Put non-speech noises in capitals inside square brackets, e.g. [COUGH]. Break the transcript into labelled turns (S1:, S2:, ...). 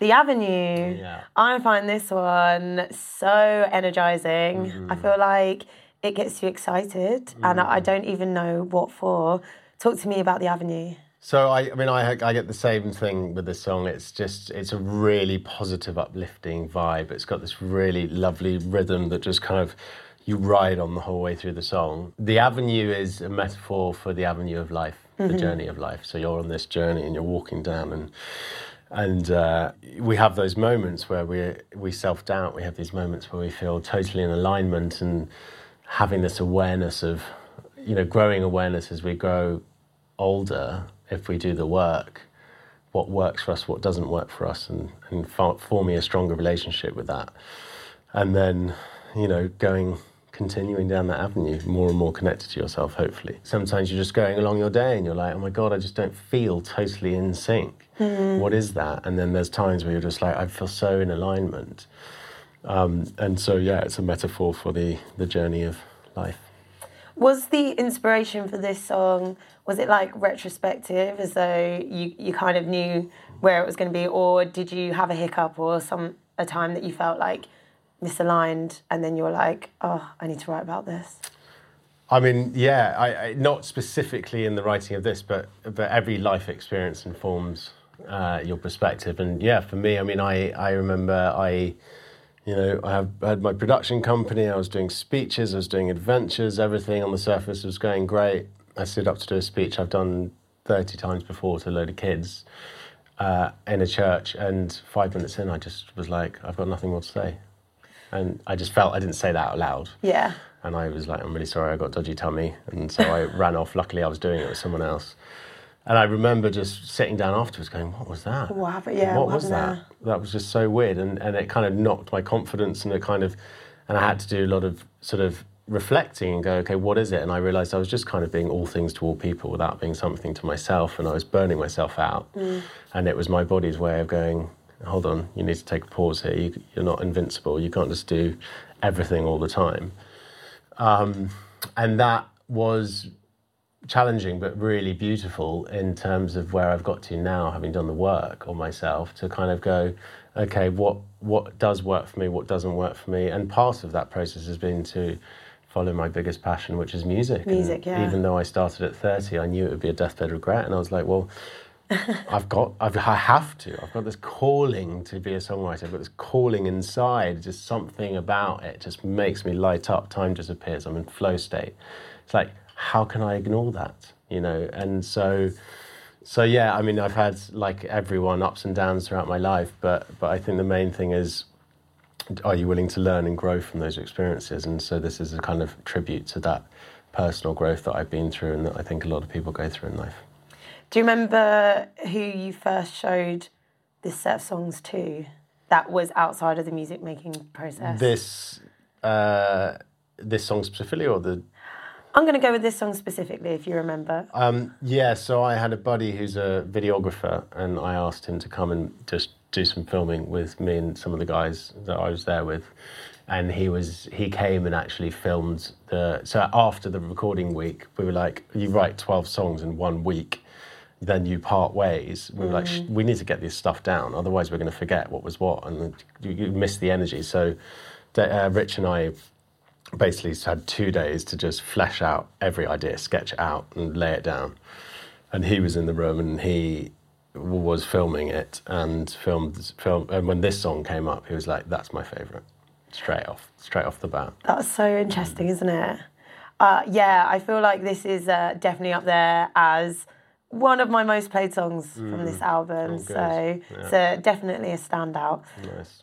S1: The Avenue.
S2: Yeah.
S1: I find this one so energizing.
S2: Mm-hmm.
S1: I feel like it gets you excited, and
S2: Mm.
S1: I I don't even know what for. Talk to me about The Avenue.
S2: So I, I mean, I, I get the same thing with this song. It's just, it's a really positive, uplifting vibe. It's got this really lovely rhythm that just kind of you ride on the whole way through the song. The avenue is a metaphor for the avenue of life, the journey of life. So you're on this journey and you're walking down and and uh, we have those moments where we we self doubt. We have these moments where we feel totally in alignment and having this awareness of, you know, growing awareness as we grow older. If we do the work, what works for us, what doesn't work for us, and and fo- forming a stronger relationship with that, and then, you know, going. Continuing down that avenue, more and more connected to yourself, hopefully. Sometimes you're just going along your day and you're like, oh my God, I just don't feel totally in sync. What is that? And then there's times where you're just like, I feel so in alignment. Um, and so, yeah, it's a metaphor for the, the journey of life.
S1: Was the inspiration for this song was it like retrospective, as though you you kind of knew where it was going to be, or did you have a hiccup or some a time that you felt like misaligned, and then you're like, oh, I need to write about this.
S2: I mean, yeah, I, I, not specifically in the writing of this, but but every life experience informs uh, your perspective. And yeah, for me, I mean, I I remember I, you know, I have, had my production company. I was doing speeches. I was doing adventures. Everything on the surface was going great. I stood up to do a speech I've done thirty times before to a load of kids uh, in a church, and five minutes in, I just was like, I've got nothing more to say, and I just felt I didn't say that out loud.
S1: Yeah.
S2: And I was like, I'm really sorry, I got dodgy tummy. And so I [LAUGHS] ran off. Luckily, I was doing it with someone else. And I remember just sitting down afterwards going, What was that?
S1: What happened? Yeah,
S2: What
S1: what
S2: was that?
S1: happened
S2: That was just so weird. And, and it kind of knocked my confidence and it kind of, and I had to do a lot of sort of reflecting and go, okay, what is it? And I realized I was just kind of being all things to all people without being something to myself. And I was burning myself out.
S1: Mm.
S2: And it was my body's way of going, hold on, you need to take a pause here. You, you're not invincible. You can't just do everything all the time. Um, and that was challenging but really beautiful in terms of where I've got to now, having done the work on myself, to kind of go, okay, what what does work for me, what doesn't work for me, and part of that process has been to follow my biggest passion, which is music. And
S1: Music, yeah.
S2: Even though I started at thirty, I knew it would be a deathbed regret, and I was like, well. I've got, I've, I have to. I've got this calling to be a songwriter. I've got this calling inside. Just something about it just makes me light up. Time disappears. I'm in flow state. It's like, how can I ignore that? You know. And so, so yeah. I mean, I've had like everyone ups and downs throughout my life, but but I think the main thing is, are you willing to learn and grow from those experiences? And so this is a kind of tribute to that personal growth that I've been through and that I think a lot of people go through in life.
S1: Do you remember who you first showed this set of songs to? That was outside of the music making process.
S2: This uh, this song specifically, or the
S1: I'm going to go with this song specifically, if you remember.
S2: um, yeah. So I had a buddy who's a videographer, and I asked him to come and just do some filming with me and some of the guys that I was there with. And he was he came and actually filmed the. So after the recording week, we were like, "You write twelve songs in one week." Then you part ways. We were like, we need to get this stuff down, otherwise we're going to forget what was what, and you, you miss the energy. So, uh, Rich and I basically had two days to just flesh out every idea, sketch it out, and lay it down. And he was in the room, and he was filming it, and filmed film. And when this song came up, he was like, "That's my favorite," straight off, straight off the bat.
S1: That's so interesting, isn't it? Uh, yeah, I feel like this is uh, definitely up there as one of my most played songs from this album.
S2: Oh,
S1: so
S2: Yeah.
S1: it's uh, definitely a standout.
S2: Nice.